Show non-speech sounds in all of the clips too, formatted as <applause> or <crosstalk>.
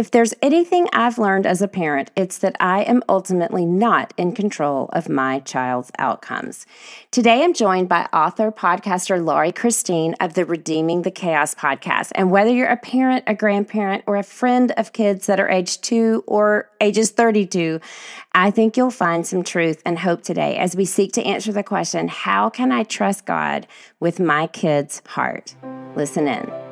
If there's anything I've learned as a parent, it's that I am ultimately not in control of my child's outcomes. Today, I'm joined by author, podcaster Laurie Christine of the Redeeming the Chaos podcast. And whether you're a parent, a grandparent, or a friend of kids that are age two or ages 32, I think you'll find some truth and hope today as we seek to answer the question how can I trust God with my kid's heart? Listen in.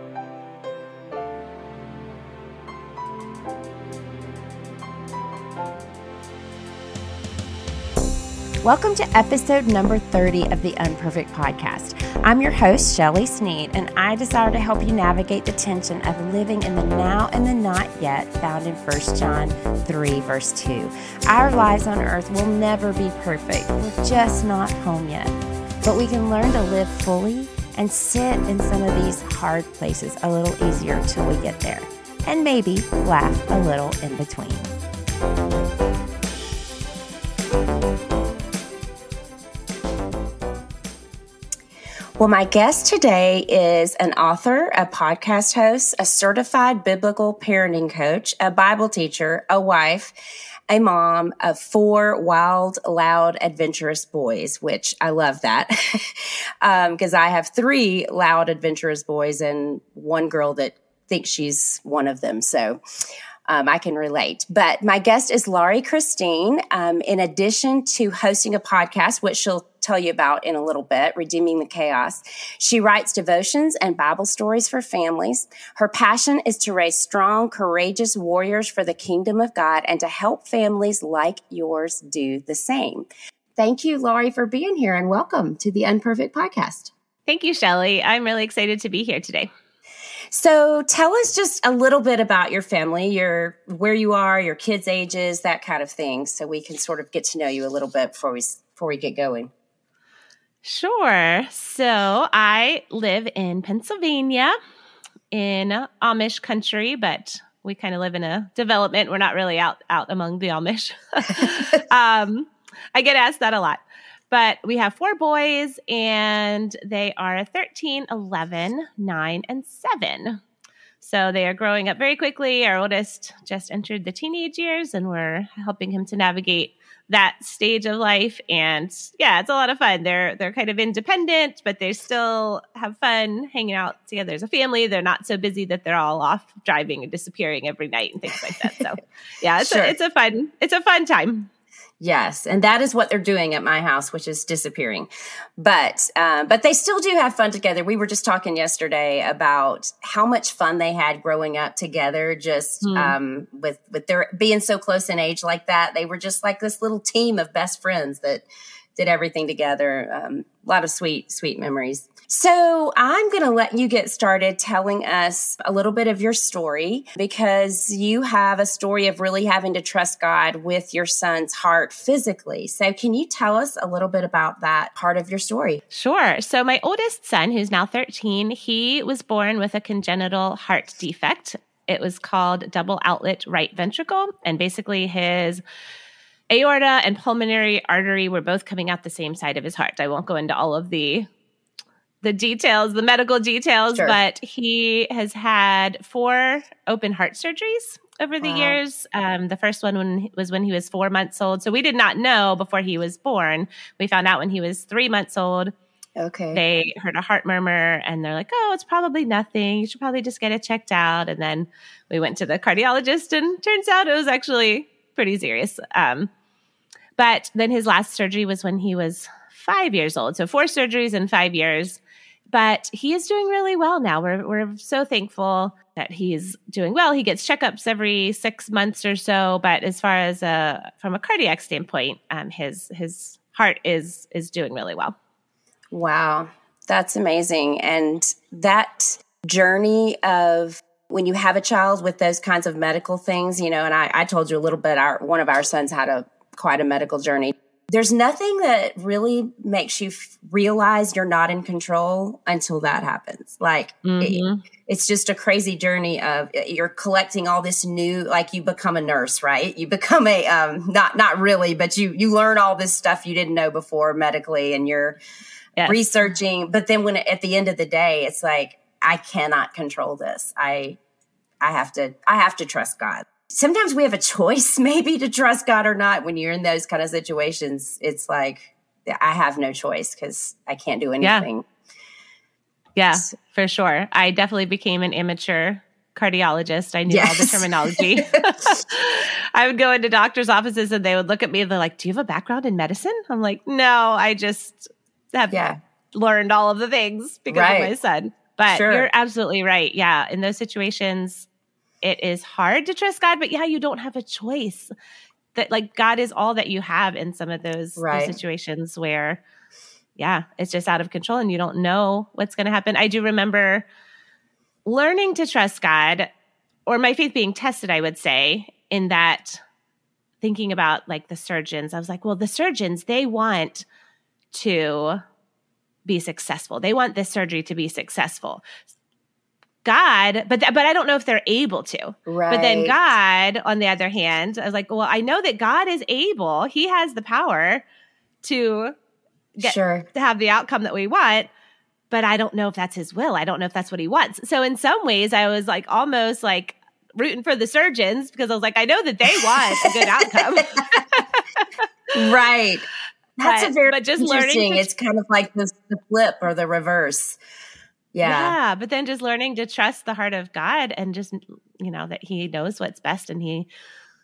Welcome to episode number 30 of the Unperfect Podcast. I'm your host, Shelly Sneed, and I desire to help you navigate the tension of living in the now and the not yet found in 1 John 3, verse 2. Our lives on earth will never be perfect. We're just not home yet. But we can learn to live fully and sit in some of these hard places a little easier till we get there. And maybe laugh a little in between. Well, my guest today is an author, a podcast host, a certified biblical parenting coach, a Bible teacher, a wife, a mom of four wild, loud, adventurous boys, which I love that because <laughs> um, I have three loud, adventurous boys and one girl that thinks she's one of them. So um, I can relate. But my guest is Laurie Christine. Um, in addition to hosting a podcast, which she'll tell you about in a little bit, Redeeming the Chaos, she writes devotions and Bible stories for families. Her passion is to raise strong, courageous warriors for the kingdom of God and to help families like yours do the same. Thank you, Laurie, for being here and welcome to the Unperfect Podcast. Thank you, Shelly. I'm really excited to be here today. So tell us just a little bit about your family, your where you are, your kids' ages, that kind of thing, so we can sort of get to know you a little bit before we before we get going. Sure. So I live in Pennsylvania in Amish country, but we kind of live in a development. We're not really out out among the Amish. <laughs> <laughs> um, I get asked that a lot. But we have four boys, and they are 13, 11, 9, and 7. So they are growing up very quickly. Our oldest just entered the teenage years, and we're helping him to navigate that stage of life. And yeah, it's a lot of fun. They're they're kind of independent, but they still have fun hanging out together as a family. They're not so busy that they're all off driving and disappearing every night and things like that. So <laughs> yeah, it's sure. a, it's a fun it's a fun time. Yes, and that is what they're doing at my house, which is disappearing. But uh, but they still do have fun together. We were just talking yesterday about how much fun they had growing up together, just mm. um, with with their being so close in age like that. They were just like this little team of best friends that did everything together. Um, a lot of sweet sweet memories. So I'm going to let you get started telling us a little bit of your story because you have a story of really having to trust God with your son's heart physically. So can you tell us a little bit about that part of your story? Sure. So my oldest son, who's now 13, he was born with a congenital heart defect. It was called double outlet right ventricle. And basically, his aorta and pulmonary artery were both coming out the same side of his heart. I won't go into all of the the details, the medical details, sure. but he has had four open heart surgeries over the wow. years. Um, the first one when, was when he was four months old. So we did not know before he was born. We found out when he was three months old. Okay. They heard a heart murmur and they're like, oh, it's probably nothing. You should probably just get it checked out. And then we went to the cardiologist and turns out it was actually pretty serious. Um, but then his last surgery was when he was five years old. So four surgeries in five years but he is doing really well now. We're we're so thankful that he's doing well. He gets checkups every six months or so, but as far as a from a cardiac standpoint, um, his his heart is is doing really well. Wow, that's amazing, and that journey of when you have a child with those kinds of medical things, you know, and I, I told you a little bit. Our one of our sons had a quite a medical journey there's nothing that really makes you f- realize you're not in control until that happens. Like mm-hmm. it, it's just a crazy journey of you're collecting all this new, like you become a nurse, right? You become a, um, not, not really, but you, you learn all this stuff you didn't know before medically and you're yes. researching. But then when at the end of the day, it's like, I cannot control this. I, I have to I have to trust God. Sometimes we have a choice <laughs> maybe to trust God or not when you're in those kind of situations. It's like I have no choice cuz I can't do anything. Yeah. yeah, for sure. I definitely became an immature cardiologist. I knew yes. all the terminology. <laughs> <laughs> I would go into doctors' offices and they would look at me and they're like, Do you have a background in medicine? I'm like, No, I just have yeah. learned all of the things because right. of my son. But sure. you're absolutely right. Yeah. In those situations, it is hard to trust God, but yeah, you don't have a choice. That like God is all that you have in some of those, right. those situations where, yeah, it's just out of control and you don't know what's going to happen. I do remember learning to trust God or my faith being tested, I would say, in that thinking about like the surgeons, I was like, well, the surgeons, they want to be successful. They want this surgery to be successful. God, but th- but I don't know if they're able to. Right. But then God, on the other hand, I was like, well, I know that God is able. He has the power to get sure. to have the outcome that we want but I don't know if that's his will. I don't know if that's what he wants. So in some ways, I was like almost like rooting for the surgeons because I was like, I know that they want a good outcome. <laughs> right. That's but, a very but just learning. To, it's kind of like the flip or the reverse. Yeah. Yeah. But then just learning to trust the heart of God and just, you know, that he knows what's best and he,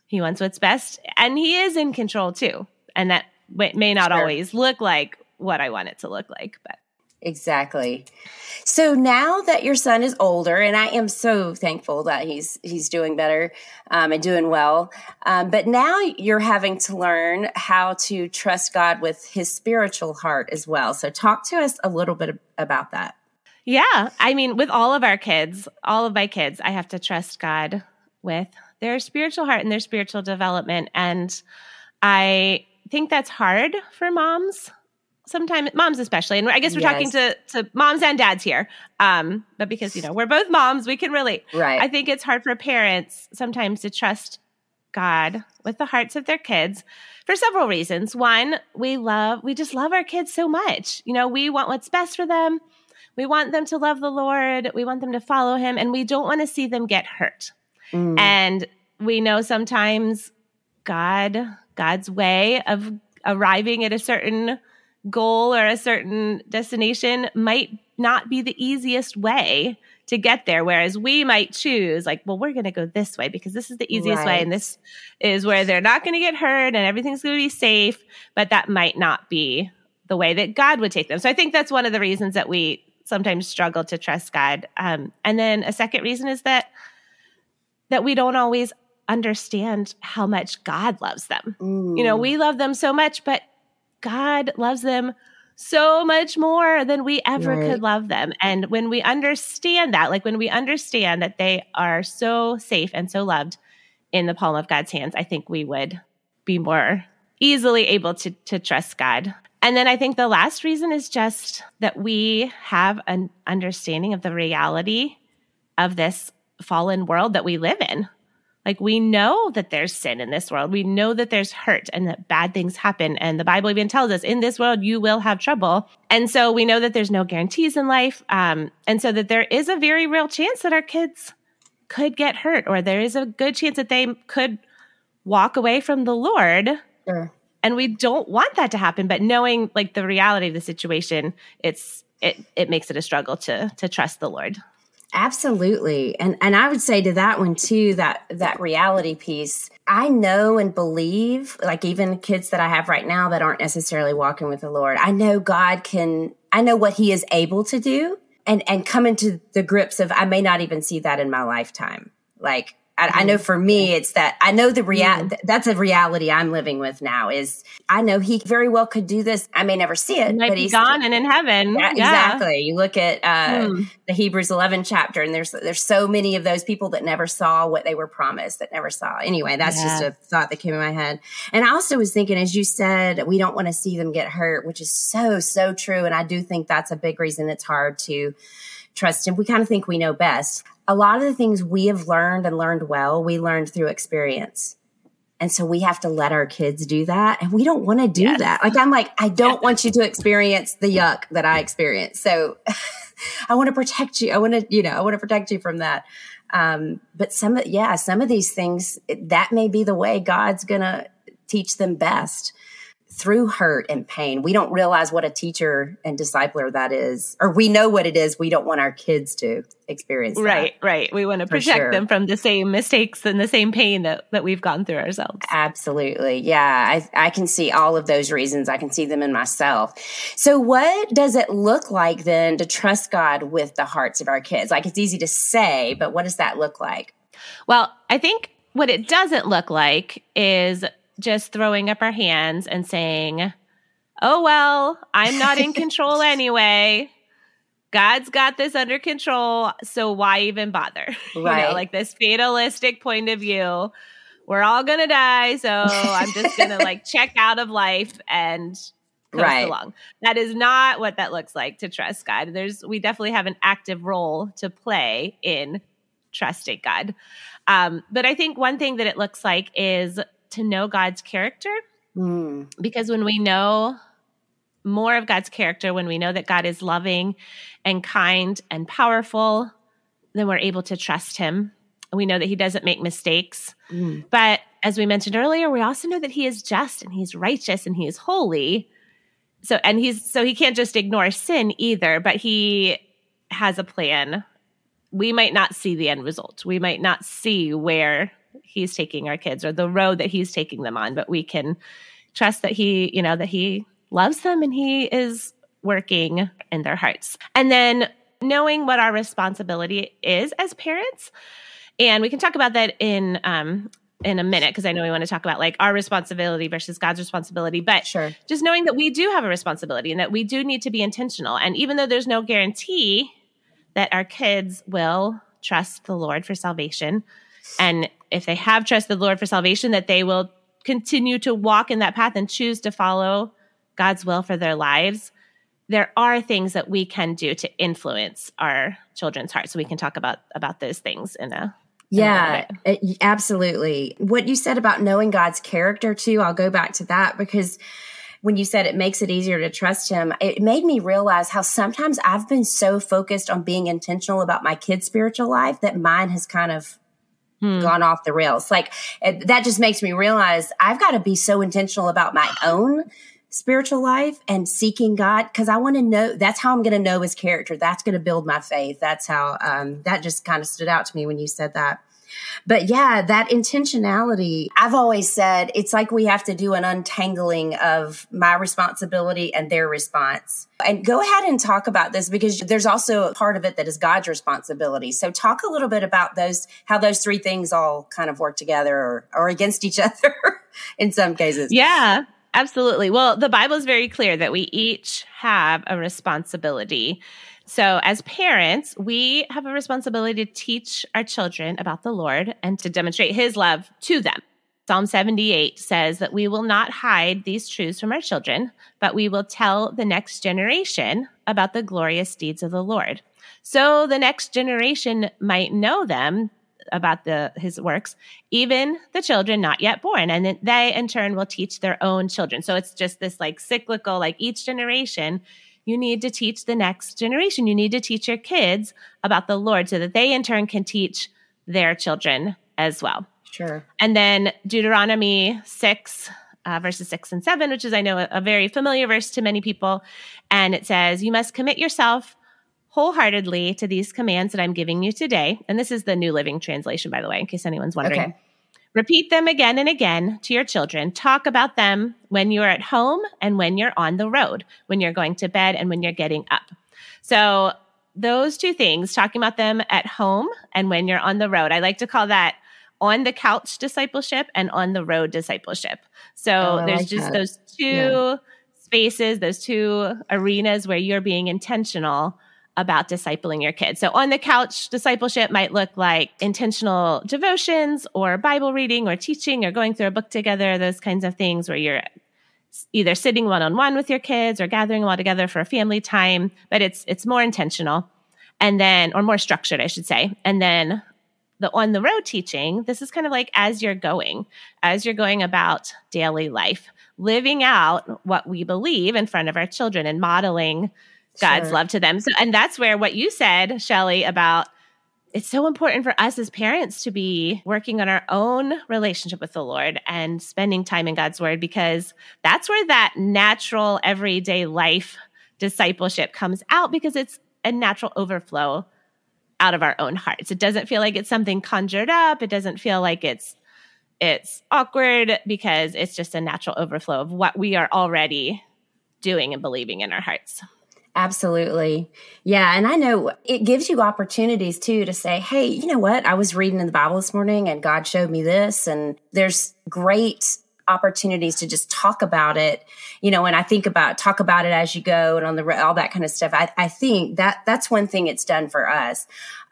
he wants what's best and he is in control too. And that may not sure. always look like what I want it to look like, but Exactly. So now that your son is older, and I am so thankful that he's he's doing better um, and doing well, um, but now you're having to learn how to trust God with His spiritual heart as well. So talk to us a little bit about that. Yeah, I mean, with all of our kids, all of my kids, I have to trust God with their spiritual heart and their spiritual development, and I think that's hard for moms sometimes moms especially. And i guess we're yes. talking to to moms and dads here. Um but because you know we're both moms we can relate. Right. I think it's hard for parents sometimes to trust god with the hearts of their kids for several reasons. One we love we just love our kids so much. You know we want what's best for them we want them to love the lord we want them to follow him and we don't want to see them get hurt mm. and we know sometimes god god's way of arriving at a certain goal or a certain destination might not be the easiest way to get there. Whereas we might choose, like, well, we're going to go this way because this is the easiest right. way. And this is where they're not going to get hurt and everything's going to be safe. But that might not be the way that God would take them. So I think that's one of the reasons that we sometimes struggle to trust God. Um, and then a second reason is that that we don't always understand how much God loves them. Mm. You know, we love them so much, but God loves them so much more than we ever right. could love them. And when we understand that, like when we understand that they are so safe and so loved in the palm of God's hands, I think we would be more easily able to, to trust God. And then I think the last reason is just that we have an understanding of the reality of this fallen world that we live in. Like we know that there's sin in this world. We know that there's hurt and that bad things happen. And the Bible even tells us in this world, you will have trouble. And so we know that there's no guarantees in life. Um, and so that there is a very real chance that our kids could get hurt or there is a good chance that they could walk away from the Lord. Sure. And we don't want that to happen. But knowing like the reality of the situation, it's, it, it makes it a struggle to, to trust the Lord. Absolutely. And and I would say to that one too that that reality piece. I know and believe like even kids that I have right now that aren't necessarily walking with the Lord. I know God can I know what he is able to do and and come into the grips of I may not even see that in my lifetime. Like I, I, know mm-hmm. for me, it's that I know the real mm. that's a reality I'm living with now. Is I know he very well could do this. I may never see it, he but he's gone and in heaven. Yeah, yeah. Exactly. You look at uh, mm. the Hebrews 11 chapter, and there's there's so many of those people that never saw what they were promised, that never saw. Anyway, that's yeah. just a thought that came in my head. And I also was thinking, as you said, we don't want to see them get hurt, which is so so true. And I do think that's a big reason it's hard to trust him. We kind of think we know best a lot of the things we have learned and learned well, we learned through experience. And so we have to let our kids do that. And we don't want to do yes. that. Like, I'm like, I don't yes. want you to experience the yuck that I experienced. So <laughs> I want to protect you. I want to, you know, I want to protect you from that. Um, but some, yeah, some of these things that may be the way God's gonna teach them best through hurt and pain. We don't realize what a teacher and discipler that is, or we know what it is. We don't want our kids to experience. Right, right. We want to protect sure. them from the same mistakes and the same pain that, that we've gone through ourselves. Absolutely. Yeah. I, I can see all of those reasons. I can see them in myself. So what does it look like then to trust God with the hearts of our kids? Like it's easy to say, but what does that look like? Well, I think what it doesn't look like is just throwing up our hands and saying, oh, well, I'm not in <laughs> control anyway. God's got this under control. So why even bother? Right. <laughs> You know, like this fatalistic point of view. We're all going to die. So I'm just going to like <laughs> check out of life and coast right. along. That is not what that looks like to trust God. There's, we definitely have an active role to play in trusting God. Um, but I think one thing that it looks like is to know God's character. Mm. Because when we know more of God's character, when we know that God is loving and kind and powerful, then we're able to trust Him. We know that He doesn't make mistakes. Mm. But as we mentioned earlier, we also know that He is just and He's righteous and He is holy. So, and He's so He can't just ignore sin either, but He has a plan. We might not see the end result. We might not see where he's taking our kids or the road that he's taking them on, but we can trust that he, you know, that he loves them and he is working in their hearts. And then knowing what our responsibility is as parents. And we can talk about that in um, in a minute because I know we want to talk about like our responsibility versus God's responsibility. But sure. just knowing that we do have a responsibility and that we do need to be intentional. And even though there's no guarantee that our kids will trust the Lord for salvation, and if they have trusted the Lord for salvation, that they will continue to walk in that path and choose to follow God's will for their lives. There are things that we can do to influence our children's hearts. So we can talk about about those things in a yeah, it, absolutely. What you said about knowing God's character too, I'll go back to that because when you said it makes it easier to trust him, it made me realize how sometimes I've been so focused on being intentional about my kid's spiritual life that mine has kind of hmm. gone off the rails. Like it, that just makes me realize I've got to be so intentional about my own spiritual life and seeking God because I want to know that's how I'm going to know his character. That's going to build my faith. That's how um, that just kind of stood out to me when you said that. But yeah, that intentionality, I've always said it's like we have to do an untangling of my responsibility and their response. And go ahead and talk about this because there's also a part of it that is God's responsibility. So talk a little bit about those, how those three things all kind of work together or, or against each <laughs> other in some cases. Yeah. Absolutely. Well, the Bible is very clear that we each have a responsibility. So, as parents, we have a responsibility to teach our children about the Lord and to demonstrate his love to them. Psalm 78 says that we will not hide these truths from our children, but we will tell the next generation about the glorious deeds of the Lord. So the next generation might know them about the his works, even the children not yet born, and they in turn will teach their own children. So it's just this like cyclical, like each generation you need to teach the next generation. You need to teach your kids about the Lord so that they in turn can teach their children as well. Sure. And then Deuteronomy 6, uh, verses 6 and 7, which is, I know, a, a very familiar verse to many people. And it says, You must commit yourself wholeheartedly to these commands that I'm giving you today. And this is the New Living Translation, by the way, in case anyone's wondering. Okay. Repeat them again and again to your children. Talk about them when you're at home and when you're on the road, when you're going to bed and when you're getting up. So, those two things, talking about them at home and when you're on the road, I like to call that on the couch discipleship and on the road discipleship. So, oh, there's like just that. those two yeah. spaces, those two arenas where you're being intentional about discipling your kids. So on the couch discipleship might look like intentional devotions or Bible reading or teaching or going through a book together, those kinds of things where you're either sitting one on one with your kids or gathering them all together for a family time, but it's it's more intentional and then or more structured, I should say. And then the on the road teaching, this is kind of like as you're going, as you're going about daily life, living out what we believe in front of our children and modeling God's sure. love to them. So, and that's where what you said, Shelly, about it's so important for us as parents to be working on our own relationship with the Lord and spending time in God's word because that's where that natural everyday life discipleship comes out because it's a natural overflow out of our own hearts. It doesn't feel like it's something conjured up. It doesn't feel like it's it's awkward because it's just a natural overflow of what we are already doing and believing in our hearts. Absolutely. Yeah. And I know it gives you opportunities too to say, hey, you know what? I was reading in the Bible this morning and God showed me this. And there's great opportunities to just talk about it you know and i think about talk about it as you go and on the all that kind of stuff i, I think that that's one thing it's done for us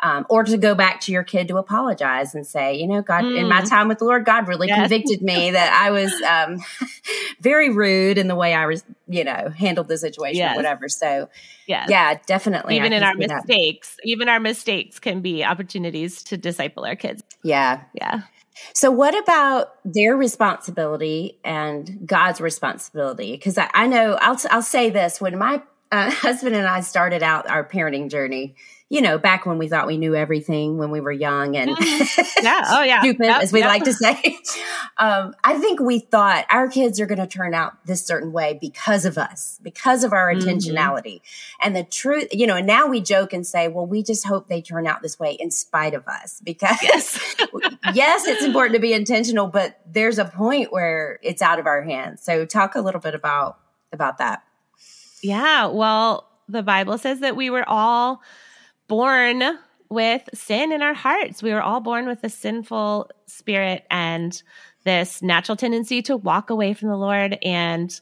um, or to go back to your kid to apologize and say you know god mm. in my mm. time with the lord god really yes. convicted me <laughs> that i was um, <laughs> very rude in the way i was you know handled the situation yes. or whatever so yes. yeah definitely even in our mistakes that. even our mistakes can be opportunities to disciple our kids yeah yeah so, what about their responsibility and God's responsibility? Because I, I, know I'll I'll say this: when my uh, <laughs> husband and I started out our parenting journey, you know, back when we thought we knew everything when we were young and mm-hmm. <laughs> yeah, oh yeah, stupid yep, as we yep. like to say. <laughs> Um, I think we thought our kids are going to turn out this certain way because of us, because of our mm-hmm. intentionality. Mm-hmm. And the truth, you know, and now we joke and say, well, we just hope they turn out this way in spite of us <laughs> because yes, yes it's important to be intentional, but there's a point where it's out of our hands. So talk a little bit about about that. Yeah, well, the Bible says that we were all born with sin in our hearts. We were all born with a sinful spirit and this natural tendency to walk away from the Lord. And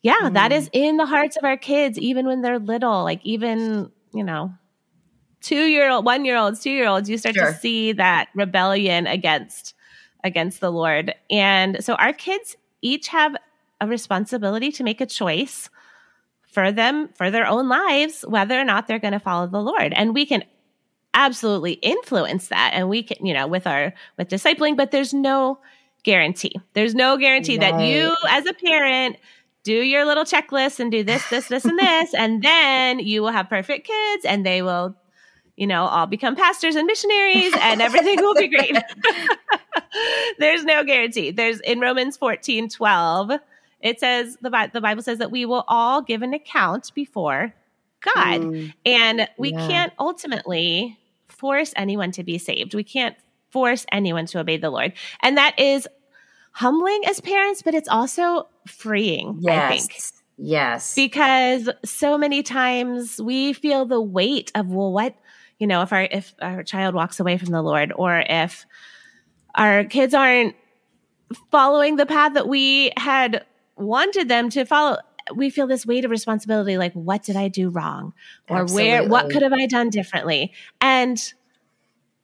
yeah, mm. that is in the hearts of our kids, even when they're little, like even, you know, two year old, one year olds, two year olds, you start sure. to see that rebellion against against the Lord. And so our kids each have a responsibility to make a choice for them for their own lives whether or not they're going to follow the lord. And we can absolutely influence that. And we can you know with our with discipling but there's no guarantee. There's no guarantee right. that you as a parent do your little checklist and do this this this and this <laughs> and then you will have perfect kids and they will you know all become pastors and missionaries and everything will be great. <laughs> <laughs> There's no guarantee. There's in romans 14 12 it says the, the Bible says that we will all give an account before God. Mm, and we yeah. can't ultimately force anyone to be saved. We can't force anyone to obey the Lord. And that is humbling as parents, but it's also freeing, yes. I think. Yes. Because so many times we feel the weight of, well, what, you know, if our if our child walks away from the Lord or if our kids aren't following the path that we had wanted them to follow we feel this weight of responsibility like what did i do wrong or Absolutely. where what could have i done differently and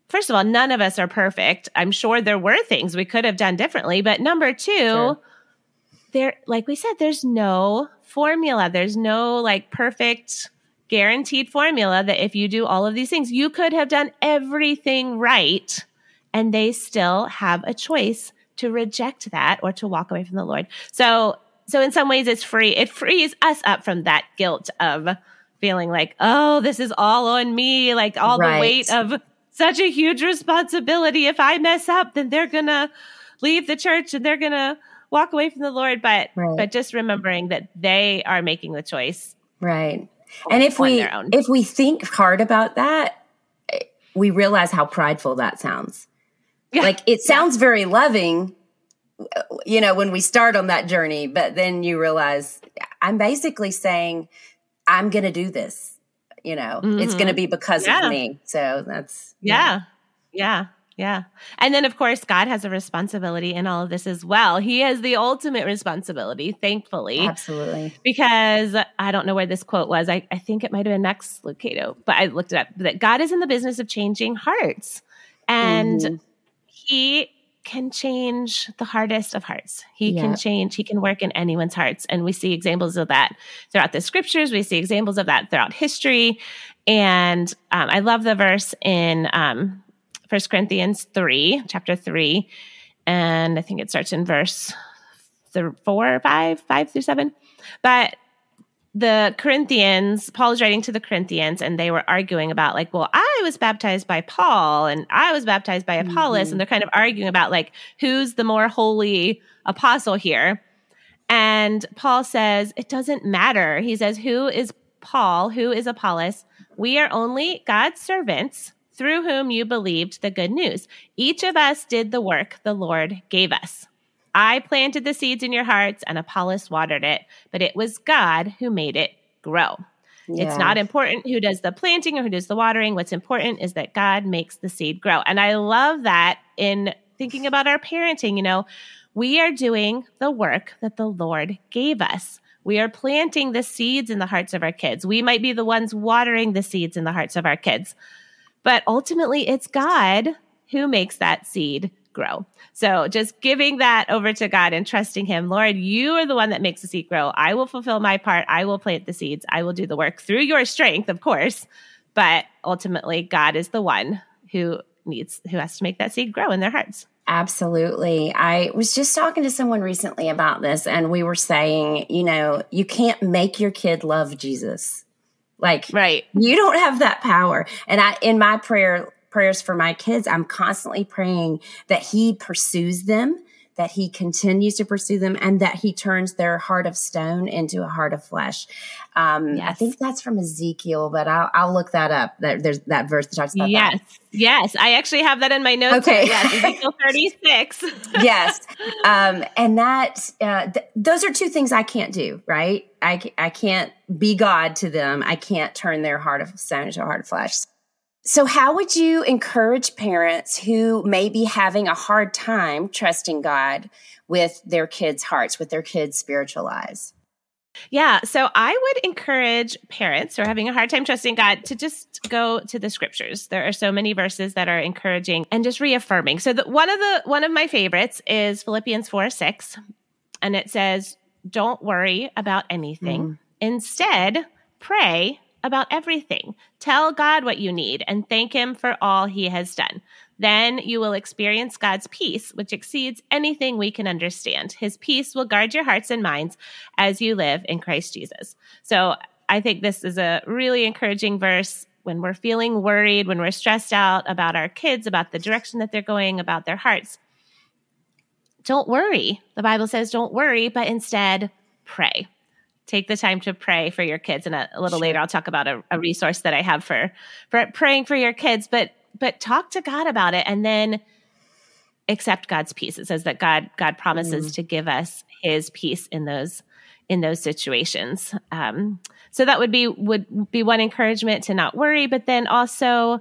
first of all none of us are perfect i'm sure there were things we could have done differently but number two sure. there like we said there's no formula there's no like perfect guaranteed formula that if you do all of these things you could have done everything right and they still have a choice to reject that or to walk away from the Lord. So, so in some ways it's free. It frees us up from that guilt of feeling like, oh, this is all on me, like all right. the weight of such a huge responsibility. If I mess up, then they're going to leave the church and they're going to walk away from the Lord. But, right. but just remembering that they are making the choice. Right. And if we, if we think hard about that, we realize how prideful that sounds. Yeah. Like it sounds yeah. very loving, you know, when we start on that journey, but then you realize I'm basically saying, I'm going to do this. You know, mm-hmm. it's going to be because yeah. of me. So that's, yeah. Yeah. Yeah. And then, of course, God has a responsibility in all of this as well. He has the ultimate responsibility, thankfully. Absolutely. Because I don't know where this quote was. I, I think it might have been Max Lucado, but I looked it up that God is in the business of changing hearts. And mm he can change the hardest of hearts. He yeah. can change, he can work in anyone's hearts. And we see examples of that throughout the scriptures. We see examples of that throughout history. And um, I love the verse in um, 1 Corinthians 3, chapter 3. And I think it starts in verse four, five, five through seven. But the Corinthians, Paul's writing to the Corinthians, and they were arguing about, like, well, I was baptized by Paul and I was baptized by Apollos. Mm-hmm. And they're kind of arguing about, like, who's the more holy apostle here. And Paul says, it doesn't matter. He says, who is Paul? Who is Apollos? We are only God's servants through whom you believed the good news. Each of us did the work the Lord gave us. I planted the seeds in your hearts, and Apollos watered it, but it was God who made it grow. Yeah. It's not important who does the planting or who does the watering. What's important is that God makes the seed grow. And I love that in thinking about our parenting. You know, we are doing the work that the Lord gave us. We are planting the seeds in the hearts of our kids. We might be the ones watering the seeds in the hearts of our kids. But ultimately, it's God who makes that seed grow. So just giving that over to God and trusting Him, Lord, you are the one that makes the seed grow. I will fulfill my part. I will plant the seeds. I will do the work through your strength, of course. But ultimately, God is the one who needs, who has to make that seed grow in their hearts. Absolutely. I was just talking to someone recently about this, and we were saying, you know, you can't make your kid love Jesus. Like, right. You don't have that power. And I, in my prayer, prayers for my kids, I'm constantly praying that He pursues them, that He continues to pursue them, and that He turns their heart of stone into a heart of flesh. Um, yes. I think that's from Ezekiel, but I'll, I'll look that up. That, there's that verse that talks about yes. that. Yes, yes, I actually have that in my notes. Okay, yes, Ezekiel 36. <laughs> yes, <laughs> um, and that uh, th- those are two things I can't do. Right, I I can't be God to them. I can't turn their heart of stone into a heart of flesh. So, how would you encourage parents who may be having a hard time trusting God with their kids' hearts, with their kids' spiritual lives? Yeah, so I would encourage parents who are having a hard time trusting God to just go to the scriptures. There are so many verses that are encouraging and just reaffirming. So the, one of the one of my favorites is Philippians 4 6. And it says, Don't worry about anything. Mm. Instead, pray about everything. Tell God what you need and thank Him for all He has done. Then you will experience God's peace, which exceeds anything we can understand. His peace will guard your hearts and minds as you live in Christ Jesus. So I think this is a really encouraging verse when we're feeling worried, when we're stressed out about our kids, about the direction that they're going, about their hearts. Don't worry. The Bible says don't worry, but instead pray take the time to pray for your kids and a, a little sure. later i'll talk about a, a, resource that i have for for praying for your kids but but talk to god about it and then accept god's peace it says that god god promises mm. to give us his peace in those in those situations um, so that would be would be one encouragement to not worry but then also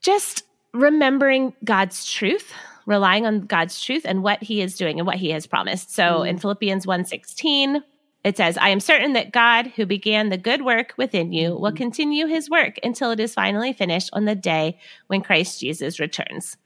just remembering god's truth relying on god's truth and what he is doing and what he has promised so mm. in philippians 116 it says, I am certain that God, who began the good work within you, will mm-hmm. continue his work until it is finally finished on the day when Christ Jesus returns.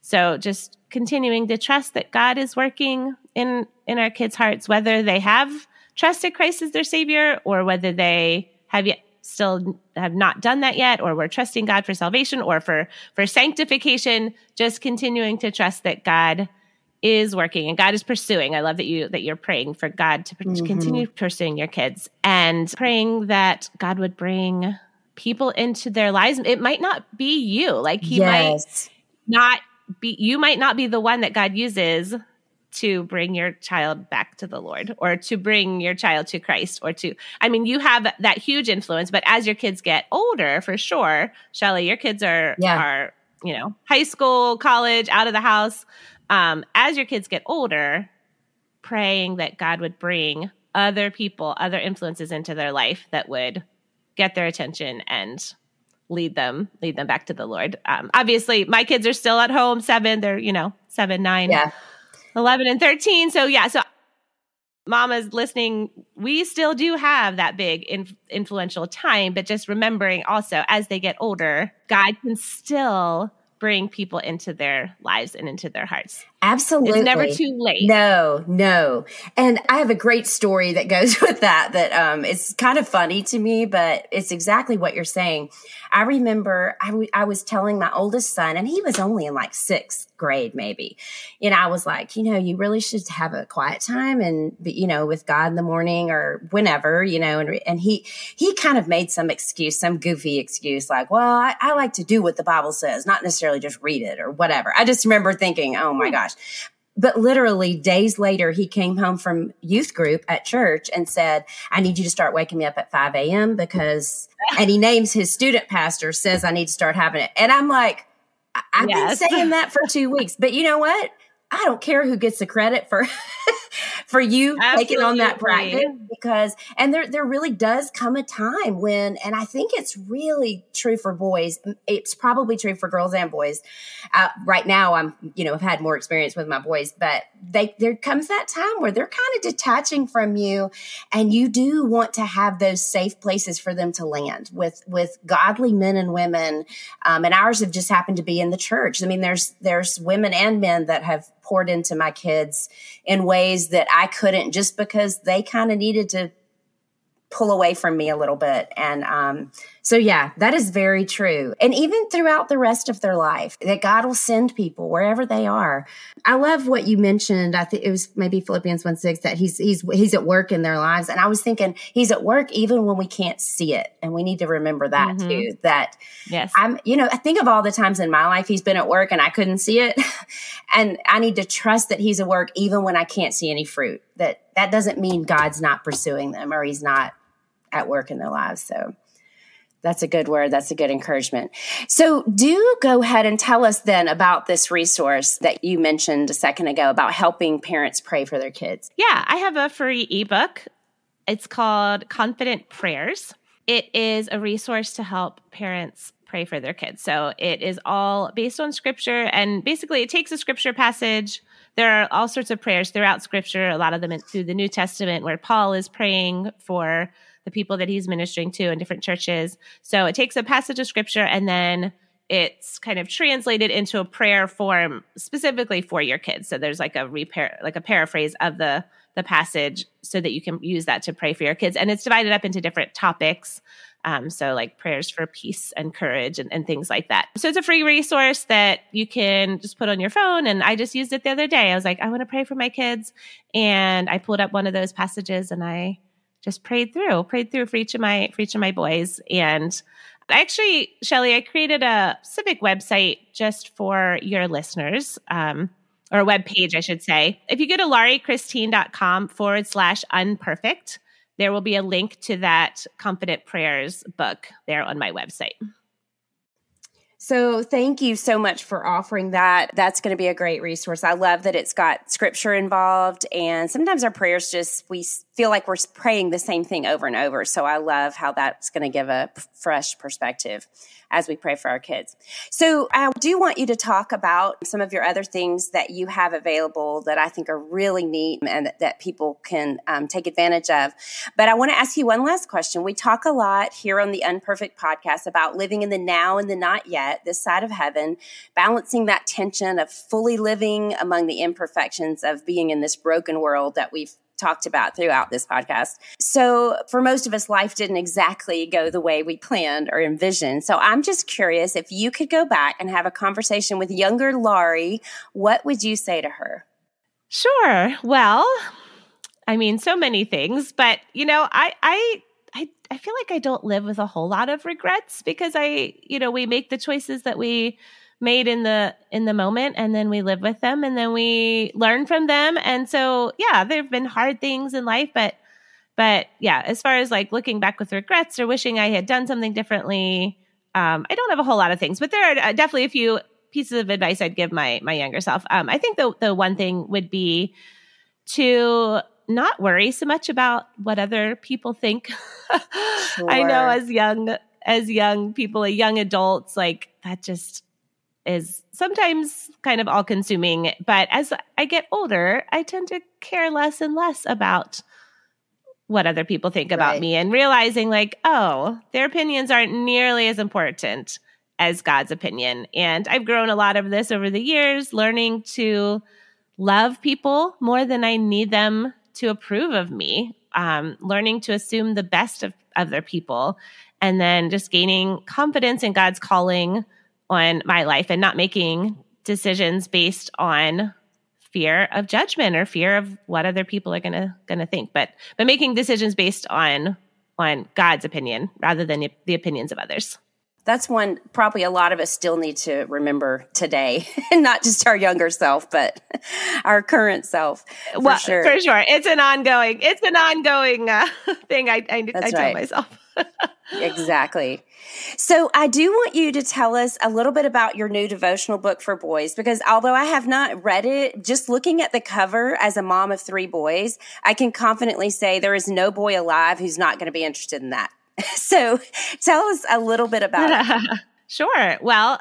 So just continuing to trust that God is working in, in our kids' hearts, whether they have trusted Christ as their Savior or whether they have yet still have not done that yet or we're trusting God for salvation or for for sanctification just continuing to trust that God is working and God is pursuing. I love that you that you're praying for God to mm-hmm. continue pursuing your kids and praying that God would bring people into their lives. It might not be you. Like he yes. might not be you might not be the one that God uses to bring your child back to the Lord or to bring your child to Christ or to I mean you have that huge influence but as your kids get older for sure Shelly your kids are yeah. are you know high school college out of the house um, as your kids get older, praying that God would bring other people, other influences into their life that would get their attention and lead them, lead them back to the Lord. Um, obviously, my kids are still at home, seven, they're, you know, seven, nine, yeah. 11, and 13. So, yeah, so mamas listening, we still do have that big in, influential time, but just remembering also as they get older, God can still bring people into their lives and into their hearts. Absolutely. It's never too late. No, no. And I have a great story that goes <laughs> with that that um it's kind of funny to me, but it's exactly what you're saying. I remember I, w- I was telling my oldest son and he was only in like 6th grade, maybe. And I was like, you know, you really should have a quiet time and, you know, with God in the morning or whenever, you know, and, and he, he kind of made some excuse, some goofy excuse, like, well, I, I like to do what the Bible says, not necessarily just read it or whatever. I just remember thinking, oh my hmm. Gosh. But literally days later, he came home from youth group at church and said, I need you to start waking me up at 5 a.m. because, <laughs> and he names his student pastor, says I need to start having it. And I'm like, I've yes. been saying that for two weeks, but you know what? I don't care who gets the credit for <laughs> <laughs> for you Absolutely. taking on that practice because and there there really does come a time when and I think it's really true for boys. It's probably true for girls and boys. Uh, right now, I'm you know I've had more experience with my boys, but they there comes that time where they're kind of detaching from you, and you do want to have those safe places for them to land with with godly men and women. Um, and ours have just happened to be in the church. I mean, there's there's women and men that have poured into my kids in ways that I couldn't just because they kind of needed to pull away from me a little bit. And um, so, yeah, that is very true. And even throughout the rest of their life, that God will send people wherever they are. I love what you mentioned. I think it was maybe Philippians 1 6 that he's, he's, he's at work in their lives. And I was thinking he's at work even when we can't see it. And we need to remember that mm-hmm. too. That, yes, I'm, you know, I think of all the times in my life he's been at work and I couldn't see it. <laughs> and I need to trust that he's at work even when I can't see any fruit. That, that doesn't mean God's not pursuing them or he's not at work in their lives. So that's a good word. That's a good encouragement. So, do go ahead and tell us then about this resource that you mentioned a second ago about helping parents pray for their kids. Yeah, I have a free ebook. It's called Confident Prayers. It is a resource to help parents pray for their kids. So, it is all based on scripture, and basically, it takes a scripture passage. There are all sorts of prayers throughout scripture, a lot of them through the New Testament, where Paul is praying for the people that he's ministering to in different churches. So it takes a passage of scripture and then it's kind of translated into a prayer form specifically for your kids. So there's like a repair, like a paraphrase of the the passage, so that you can use that to pray for your kids. And it's divided up into different topics. Um, so like prayers for peace and courage and, and things like that. So it's a free resource that you can just put on your phone. And I just used it the other day. I was like, I want to pray for my kids, and I pulled up one of those passages and I just prayed through, prayed through for each of my for each of my boys. And actually, Shelly, I created a civic website just for your listeners. Um, or a web page, I should say. If you go to lauriechristine.com forward slash unperfect, there will be a link to that Confident Prayers book there on my website. So, thank you so much for offering that. That's going to be a great resource. I love that it's got scripture involved. And sometimes our prayers just, we feel like we're praying the same thing over and over. So, I love how that's going to give a fresh perspective as we pray for our kids. So I do want you to talk about some of your other things that you have available that I think are really neat and that, people can um, take advantage of. But I want to ask you one last question. We talk a lot here on the Unperfect podcast about living in the now and the not yet, this side of heaven, balancing that tension of fully living among the imperfections of being in this broken world that we've talked about throughout this podcast. So, for most of us, life didn't exactly go the way we planned or envisioned. So, I'm just curious if you could go back and have a conversation with younger Laurie, what would you say to her? Sure. Well, I mean, so many things, but you know, I, I, I, I feel like I don't live with a whole lot of regrets because I, you know, we make the choices that we made in the in the moment and then we live with them and then we learn from them. And so yeah there've been hard things in life but but yeah as far as like looking back with regrets or wishing i had done something differently um, i don't have a whole lot of things but there are uh, definitely a few pieces of advice i'd give my my younger self. Um, i think the the one thing would be to not worry so much about what other people think. Sure. <laughs> i know as young as young people young adults like that just is sometimes kind of all consuming. But as I get older, I tend to care less and less about what other people think about right. me and realizing, like, oh, their opinions aren't nearly as important as God's opinion. And I've grown a lot of this over the years, learning to love people more than I need them to approve of me, um, learning to assume the best of other people, and then just gaining confidence in God's calling on my life and not making decisions based on fear of judgment or fear of what other people are going to going to think but but making decisions based on on God's opinion rather than the opinions of others. That's one probably a lot of us still need to remember today <laughs> not just our younger self but <laughs> our current self for well sure. for sure. It's an ongoing it's an ongoing uh, <laughs> thing i i, I tell myself exactly so i do want you to tell us a little bit about your new devotional book for boys because although i have not read it just looking at the cover as a mom of three boys i can confidently say there is no boy alive who's not going to be interested in that <laughs> So tell us a little bit about it. <laughs> sure. Well,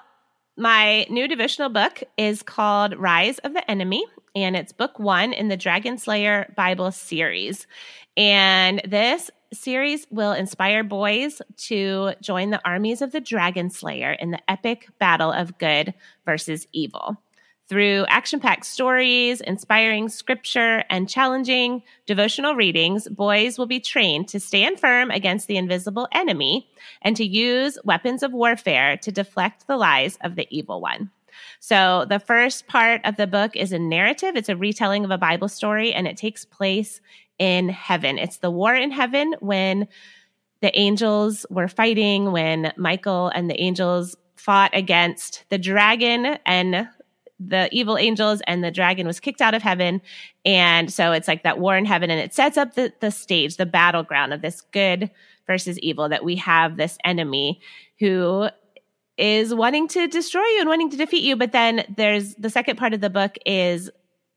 my new devotional book is called Rise of the Enemy, and it's book one in the Dragon Slayer Bible series. And this series will inspire boys to join the armies of the Dragon Slayer in the epic battle of good versus evil. Through action packed stories, inspiring scripture, and challenging devotional readings, boys will be trained to stand firm against the invisible enemy and to use weapons of warfare to deflect the lies of the evil one. So, the first part of the book is a narrative, it's a retelling of a Bible story, and it takes place in heaven. It's the war in heaven when the angels were fighting, when Michael and the angels fought against the dragon and the evil angels and the dragon was kicked out of heaven. And so it's like that war in heaven and it sets up the, the stage, the battleground of this good versus evil that we have this enemy who is wanting to destroy you and wanting to defeat you. But then there's the second part of the book is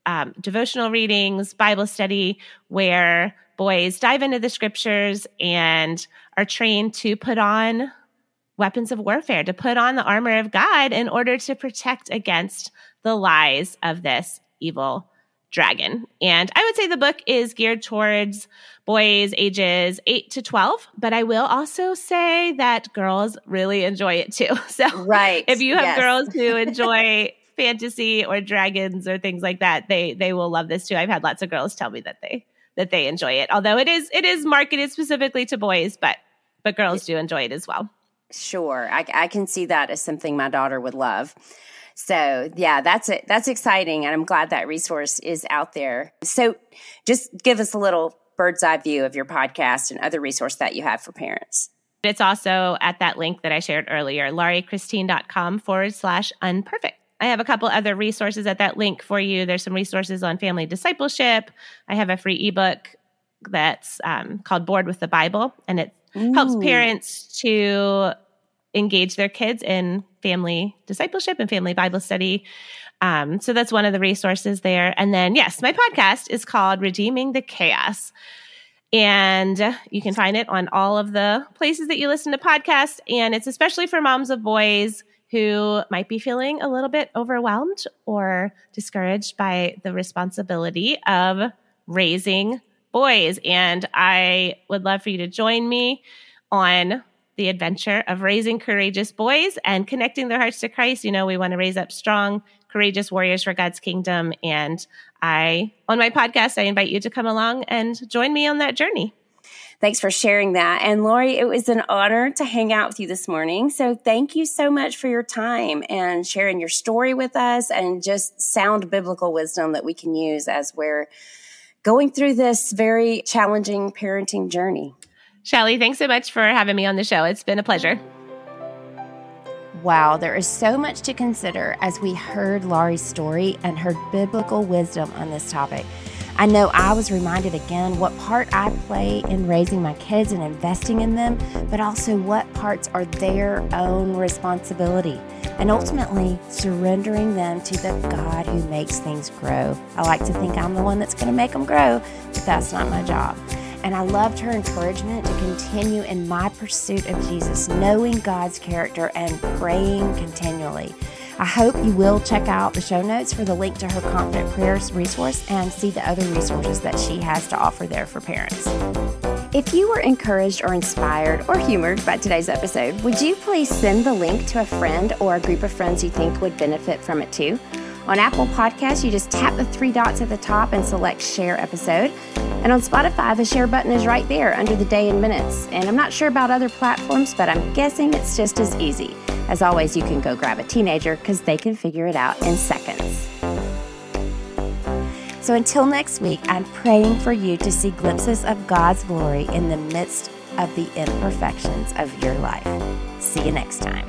um, devotional readings, Bible study, where boys dive into the scriptures and are trained to put on weapons of warfare, to put on the armor of God in order to protect against the lies of this evil dragon. And I would say the book is geared towards boys ages 8 to 12, but I will also say that girls really enjoy it too. <laughs> So right. if you have yes. girls who enjoy fantasy or dragons or things like that, they they will love this too. I've had lots of girls tell me that they that they enjoy it. Although it is it is marketed specifically to boys, but but girls do enjoy it as well. Sure. I, I can see that as something my daughter would love. So yeah, that's it. That's exciting. And I'm glad that resource is out there. So just give us a little bird's eye view of your podcast and other resource that you have for parents. It's also at that link that I shared earlier, lauriechristine.com forward slash unperfect. I have a couple other resources at that link for you. There's some resources on family discipleship. I have a free ebook that's um, called Bored with the Bible, and it Ooh. helps parents to engage their kids in family discipleship and family Bible study. Um, so that's one of the resources there. And then, yes, my podcast is called Redeeming the Chaos. And you can find it on all of the places that you listen to podcasts. And it's especially for moms of boys who might be feeling a little bit overwhelmed or discouraged by the responsibility of raising boys. And I would love for you to join me on the adventure of raising courageous boys and connecting their hearts to Christ. You know, we want to raise up strong, courageous warriors for God's kingdom. And I, on my podcast, I invite you to come along and join me on that journey. Thanks for sharing that. And Laurie, it was an honor to hang out with you this morning. So thank you so much for your time and sharing your story with us and just sound biblical wisdom that we can use as we're going through this very challenging parenting journey. Shelly, thanks so much for having me on the show. It's been a pleasure. Wow, there is so much to consider as we heard Laurie's story and her biblical wisdom on this topic. I know I was reminded again what part I play in raising my kids and investing in them, but also what parts are their own responsibility, and ultimately surrendering them to the God who makes things grow. I like to think I'm the one that's going to make them grow, but that's not my job. And I loved her encouragement to continue in my pursuit of Jesus, knowing God's character and praying continually. I hope you will check out the show notes for the link to her Confident Prayers resource and see the other resources that she has to offer there for parents. If you were encouraged or inspired or humored by today's episode, would you please send the link to a friend or a group of friends you think would benefit from it too? On Apple Podcasts, you just tap the three dots at the top and select Share Episode. And on Spotify, the share button is right there under the day and minutes. And I'm not sure about other platforms, but I'm guessing it's just as easy. As always, you can go grab a teenager because they can figure it out in seconds. So until next week, I'm praying for you to see glimpses of God's glory in the midst of the imperfections of your life. See you next time.